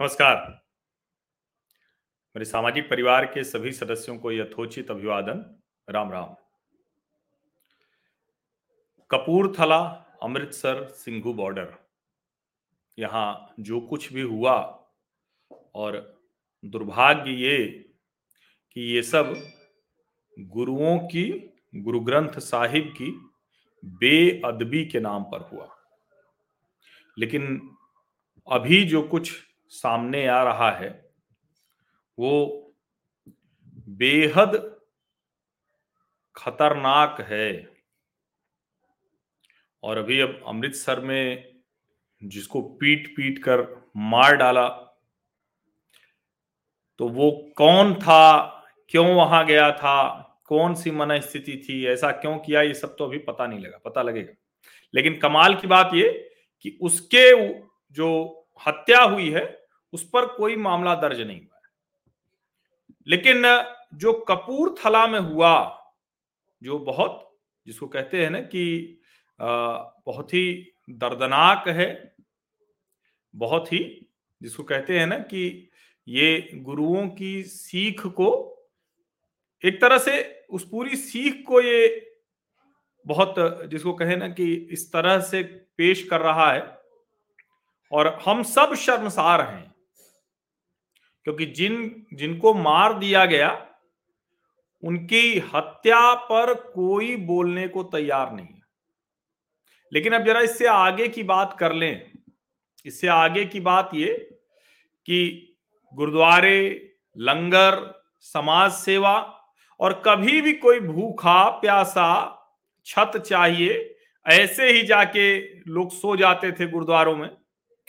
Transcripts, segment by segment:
नमस्कार। मेरे सामाजिक परिवार के सभी सदस्यों को यथोचित अभिवादन। राम राम। कपूरथला, अमृतसर, सिंघू बॉर्डर। यहाँ जो कुछ भी हुआ और दुर्भाग्य ये कि ये सब गुरुओं की गुरु ग्रंथ साहिब की बेअदबी के नाम पर हुआ। लेकिन अभी जो कुछ सामने आ रहा है, वो बेहद खतरनाक है। और अभी अब अमृतसर में जिसको पीट पीट कर मार डाला तो वो कौन था, क्यों वहाँ गया था, कौन सी मन स्थिति थी, ऐसा क्यों किया, ये सब तो अभी पता नहीं लगा, पता लगेगा। लेकिन कमाल की बात ये कि उसके जो हत्या हुई है, उस पर कोई मामला दर्ज नहीं हुआ लेकिन जो कपूरथला में हुआ, जो बहुत, जिसको कहते हैं ना कि बहुत ही दर्दनाक है, बहुत ही, जिसको कहते हैं ना कि ये गुरुओं की सीख को, एक तरह से उस पूरी सीख को ये बहुत, जिसको कहे ना कि इस तरह से पेश कर रहा है और हम सब शर्मसार हैं, क्योंकि जिन, जिनको मार दिया गया, उनकी हत्या पर कोई बोलने को तैयार नहीं लेकिन अब जरा इससे आगे की बात कर लें। इससे आगे की बात ये कि गुरुद्वारे, लंगर, समाज सेवा और कभी भी कोई भूखा, प्यासा छत चाहिए, ऐसे ही जाके लोग सो जाते थे गुरुद्वारों में।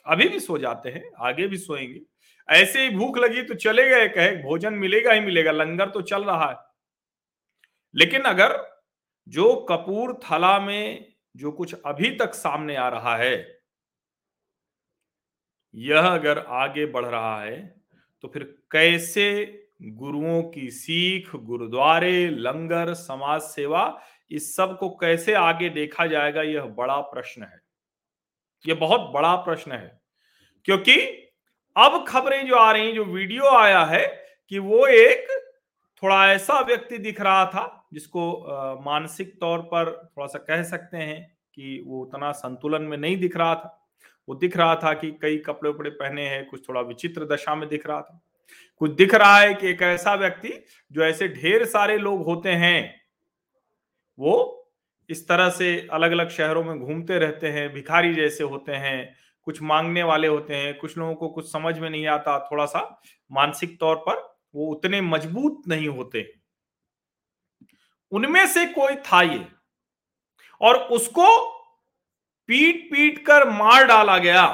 अभी भी सो जाते हैं, आगे भी सोएँगे। ऐसे ही भूख लगी तो चले गए, कहे भोजन मिलेगा ही मिलेगा, लंगर तो चल रहा है। लेकिन अगर जो कपूर थला में जो कुछ अभी तक सामने आ रहा है, यह अगर आगे बढ़ रहा है तो फिर कैसे गुरुओं की सीख, गुरुद्वारे, लंगर, समाज सेवा, इस सबको कैसे आगे देखा जाएगा, यह बड़ा प्रश्न है। यह बहुत बड़ा प्रश्न है। क्योंकि अब खबरें जो आ रही जो वीडियो आया है कि वो एक थोड़ा ऐसा व्यक्ति दिख रहा था जिसको मानसिक तौर पर थोड़ा सा कह सकते हैं कि वो उतना संतुलन में नहीं दिख रहा था। वो दिख रहा था कि कई कपड़े उपड़े पहने हैं, कुछ थोड़ा विचित्र दशा में दिख रहा था। कुछ दिख रहा है कि एक ऐसा व्यक्ति जो ऐसे ढेर सारे लोग होते हैं, वो इस तरह से अलग अलग शहरों में घूमते रहते हैं, भिखारी जैसे होते हैं कुछ मांगने वाले होते हैं, कुछ लोगों को कुछ समझ में नहीं आता थोड़ा सा मानसिक तौर पर वो उतने मज़बूत नहीं होते। उनमें से कोई था ये। और उसको पीट पीट कर मार डाला गया।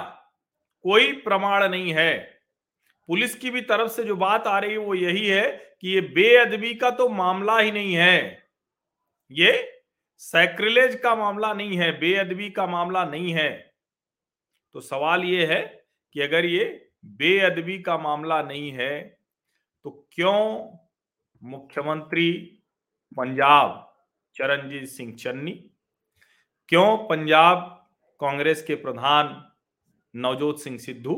कोई प्रमाण नहीं है। पुलिस की भी तरफ़ से जो बात आ रही है वो यही है कि ये बेअदबी का तो मामला ही नहीं है। ये सैक्रिलेज का मामला नहीं है, बेअदबी का मामला नहीं है। तो सवाल ये है कि अगर ये बेअदबी का मामला नहीं है तो क्यों मुख्यमंत्री पंजाब चरणजीत सिंह चन्नी, क्यों पंजाब कांग्रेस के प्रधान नवजोत सिंह सिद्धू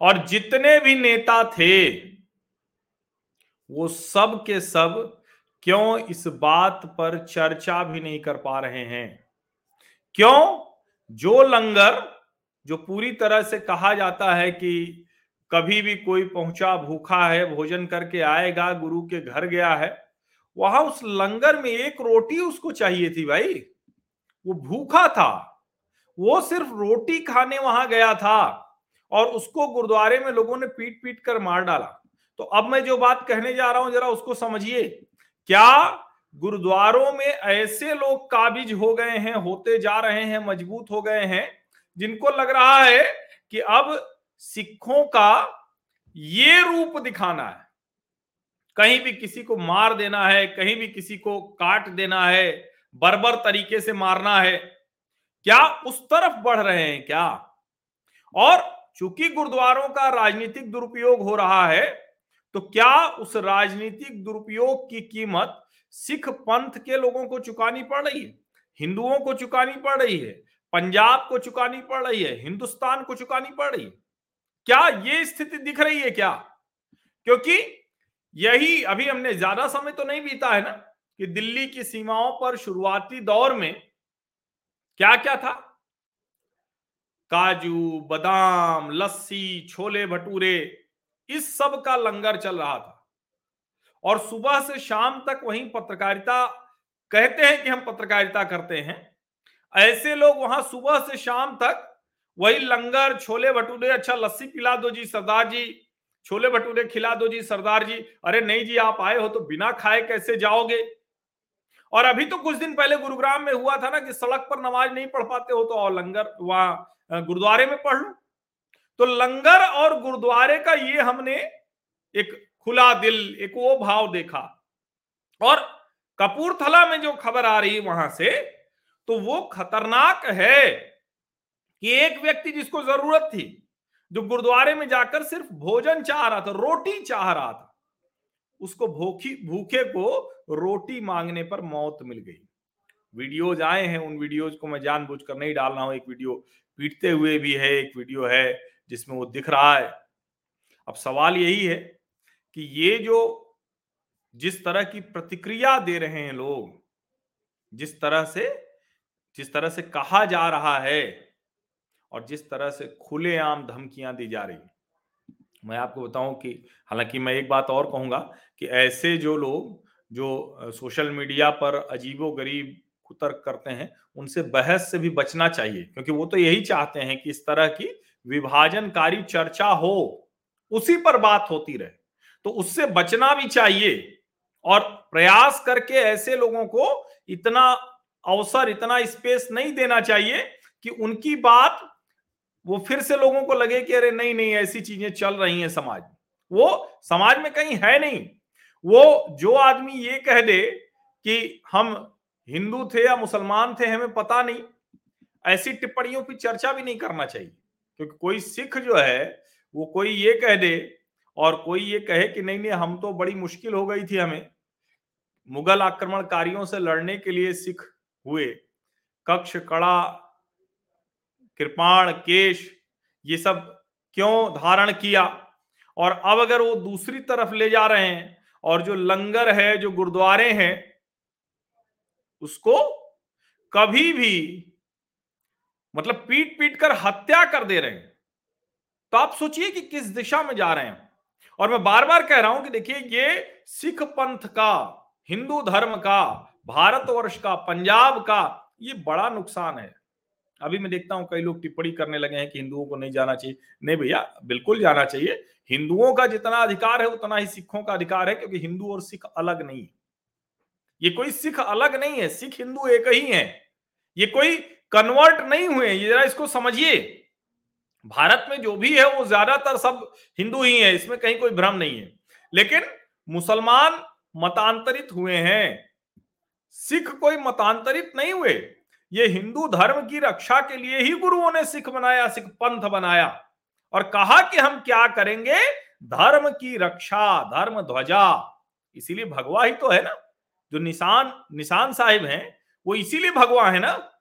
और जितने भी नेता थे, वो सब के सब क्यों इस बात पर चर्चा भी नहीं कर पा रहे हैं? क्यों जो लंगर जो पूरी तरह से कहा जाता है कि कभी भी कोई पहुँचा भूखा है, भोजन करके आएगा, गुरु के घर गया है, वहाँ उस लंगर में एक रोटी उसको चाहिए थी भाई। वो भूखा था। वो सिर्फ़ रोटी खाने वहाँ गया था और उसको गुरुद्वारे में लोगों ने पीट पीट कर मार डाला। तो अब मैं जो बात कहने जा रहा हूँ, जरा उसको समझिए। क्या गुरुद्वारों में ऐसे लोग काबिज हो गए हैं, होते जा रहे हैं, मज़बूत हो गए हैं जिनको लग रहा है कि अब सिखों का ये रूप दिखाना है। कहीं भी किसी को मार देना है, कहीं भी किसी को काट देना है, बर्बर तरीके से मारना है, क्या उस तरफ़ बढ़ रहे हैं क्या? और चूँकि गुरुद्वारों का राजनीतिक दुरुपयोग हो रहा है तो क्या उस राजनीतिक दुरुपयोग की कीमत सिख पंथ के लोगों को चुकानी पड़ रही है? हिंदुओं को चुकानी पड़ रही है? पंजाब को चुकानी पड़ रही है, हिंदुस्तान को चुकानी पड़ रही है। क्या ये स्थिति दिख रही है क्या? क्योंकि यही अभी हमने ज़्यादा समय तो नहीं बीता है ना कि दिल्ली की सीमाओं पर शुरुआती दौर में क्या क्या था? काजू, बादाम, लस्सी, छोले भटूरे, इस सब का लंगर चल रहा था। और सुबह से शाम तक वहीं पत्रकारिता, कहते हैं कि हम पत्रकारिता करते हैं ऐसे लोग वहाँ सुबह से शाम तक, वही लंगर, छोले भटूरे अच्छा लस्सी पिला दो जी सरदार जी, छोले भटूरे खिला दो जी सरदार जी। अरे नहीं जी, आप आए हो तो बिना खाए कैसे जाओगे? और अभी तो कुछ दिन पहले गुरुग्राम में हुआ था ना कि सड़क पर नमाज़ नहीं पढ़ पाते हो तो और लंगर वहाँ गुरुद्वारे में पढ़ लो। तो लंगर और गुरुद्वारे का ये हमने एक खुला दिल, एक वो भाव देखा। और कपूरथला में जो खबर आ रही वहाँ से तो वो खतरनाक है कि एक व्यक्ति जिसको ज़रूरत थी, जो गुरुद्वारे में जाकर सिर्फ़ भोजन चाह रहा था, रोटी चाह रहा था, उसको भूखी, भूखे को रोटी मांगने पर मौत मिल गई। वीडियोज़ आए हैं, उन वीडियोज़ को मैं जानबूझकर नहीं डाल रहा हूँ, एक वीडियो पीटते हुए भी है, एक वीडियो है जिसमें वो दिख रहा है। अब सवाल यही है कि ये जो जिस तरह की प्रतिक्रिया दे रहे हैं लोग, जिस तरह से जिस तरह से कहा जा रहा है और जिस तरह से खुलेआम धमकियाँ दी जा रही मैं आपको बताऊँ कि, हालाँकि मैं एक बात और कहूँगा कि ऐसे जो लोग, जो सोशल मीडिया पर अजीबो गरीब कुतर्क करते हैं, उनसे बहस से भी बचना चाहिए, क्योंकि वो तो यही चाहते हैं कि इस तरह की विभाजनकारी चर्चा हो, उसी पर बात होती रहे। तो उससे बचना भी चाहिए और प्रयास करके ऐसे लोगों को इतना अवसर इतना स्पेस नहीं देना चाहिए कि उनकी बात वो फिर से लोगों को लगे कि अरे नहीं नहीं, ऐसी चीज़ें चल रही हैं समाज वो समाज में कहीं है नहीं। वो जो आदमी ये कह दे कि हम हिंदू थे या मुसलमान थे, हमें पता नहीं। ऐसी टिप्पणियों की चर्चा भी नहीं करना चाहिए। क्योंकि कोई सिख जो है, वो कोई ये कह दे और कोई ये कहे कि नहीं नहीं, हम तो बड़ी मुश्किल हो गई थी हमें। मुगल आक्रमणकारियों से लड़ने के लिए सिख हुए। कक्ष, कड़ा, कृपाण, केश, ये सब क्यों धारण किया? और अब अगर वो दूसरी तरफ़ ले जा रहे हैं और जो लंगर है, जो गुरुद्वारे हैं, उसको कभी भी मतलब पीट पीट कर हत्या कर दे रहे हैं। तो आप सोचिए कि किस दिशा में जा रहे हैं। और मैं बार बार कह रहा हूँ कि देखिए, ये सिख पंथ का, हिंदू धर्म का भारतवर्ष का, पंजाब का, ये बड़ा नुकसान है। अभी मैं देखता हूँ, कई लोग टिप्पणी करने लगे हैं कि हिंदुओं को नहीं जाना चाहिए। नहीं भैया, बिल्कुल जाना चाहिए। हिंदुओं का जितना अधिकार है, उतना ही सिखों का अधिकार है, क्योंकि हिंदू और सिख अलग नहीं है। ये कोई सिख अलग नहीं है, सिख हिंदू एक ही है। ये कोई कन्वर्ट नहीं हुए ये जरा इसको समझिए। भारत में जो भी है, वो ज़्यादातर सब हिंदू ही है, इसमें कहीं कोई भ्रम नहीं है। लेकिन मुसलमान मतांतरित हुए हैं। सिख कोई मतांतरित नहीं हुए। ये हिंदू धर्म की रक्षा के लिए ही गुरुओं ने सिख बनाया, सिख पंथ बनाया। और कहा कि हम क्या करेंगे? धर्म की रक्षा, धर्म ध्वजा। इसीलिए भगवा ही तो है ना। जो निशान निशान साहिब हैं, वो इसीलिए भगवा है ना।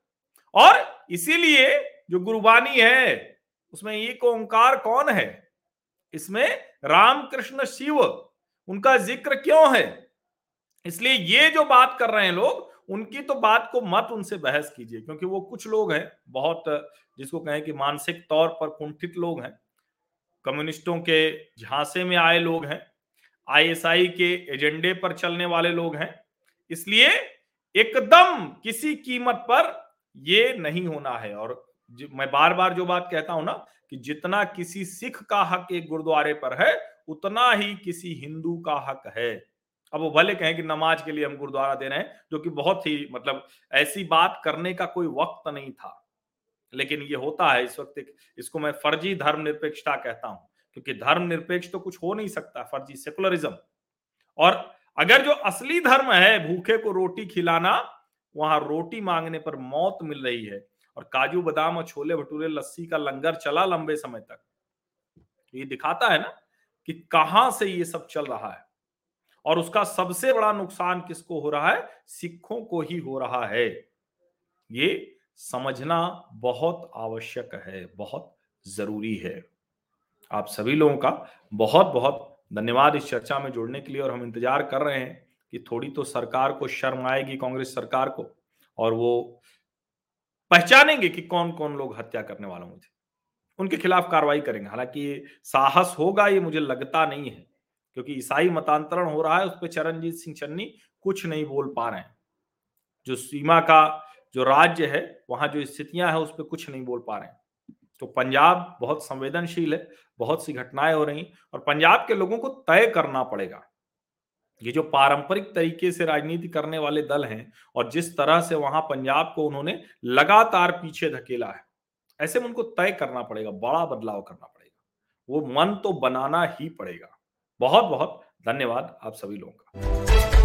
और इसीलिए जो गुरुबानी है, उसमें एक ओंकार कौन है? इसमें रामकृष्ण शिव। उनका ज़िक्र क्यों है? इसलिए ये जो बात कर रहे हैं लोग, उनकी तो बात को मत उनसे बहस कीजिए, क्योंकि वो कुछ लोग हैं, बहुत जिसको कहें कि मानसिक तौर पर कुंठित लोग हैं, कम्युनिस्टों के झांसे में आए लोग हैं, आईएसआई के एजेंडे पर चलने वाले लोग हैं, इसलिए एकदम किसी कीमत पर ये नहीं होना है। और मैं बार बार जो बात कहता हूँ ना, कि जितना किसी सिख का हक एक गुरुद्वारे पर है, उतना ही किसी हिंदू का हक है। अब वो भले कहें कि नमाज़ के लिए हम गुरुद्वारा दे रहे हैं, जो कि बहुत ही मतलब ऐसी बात करने का कोई वक्त नहीं था। लेकिन ये होता है इस वक्त इसको मैं फर्जी धर्म निरपेक्षता कहता हूँ, क्योंकि धर्म निरपेक्ष तो कुछ हो नहीं सकता, फर्जी सेकुलरिज्म। और अगर जो असली धर्म है, भूखे को रोटी खिलाना, वहाँ रोटी मांगने पर मौत मिल रही है, और काजू, बादाम और छोले भटूरे, लस्सी का लंगर चला लंबे समय तक। ये दिखाता है ना कि कहाँ से ये सब चल रहा है। और उसका सबसे बड़ा नुकसान किसको हो रहा है? सिखों को ही हो रहा है। ये समझना बहुत आवश्यक है, बहुत ज़रूरी है। आप सभी लोगों का बहुत बहुत धन्यवाद इस चर्चा में जुड़ने के लिए और हम इंतज़ार कर रहे हैं कि थोड़ी तो सरकार को शर्म आएगी, कांग्रेस सरकार को, और वो पहचानेंगे कि कौन कौन लोग हत्या करने वालों में थे उनके खिलाफ कार्रवाई करेंगे। हालाँकि साहस होगा, ये मुझे लगता नहीं है। क्योंकि ईसाई मतांतरण हो रहा है, उस पर चरणजीत सिंह चन्नी कुछ नहीं बोल पा रहे हैं। जो सीमा का जो राज्य है, वहाँ जो स्थितियाँ हैं, उस पर कुछ नहीं बोल पा रहे हैं। तो पंजाब बहुत संवेदनशील है, बहुत सी घटनाएँ हो रही और पंजाब के लोगों को तय करना पड़ेगा। ये जो पारंपरिक तरीके से राजनीति करने वाले दल हैं और जिस तरह से वहाँ पंजाब को उन्होंने लगातार पीछे धकेला है, ऐसे में उनको तय करना पड़ेगा, बड़ा बदलाव करना पड़ेगा। वो मन तो बनाना ही पड़ेगा। बहुत बहुत धन्यवाद आप सभी लोगों का।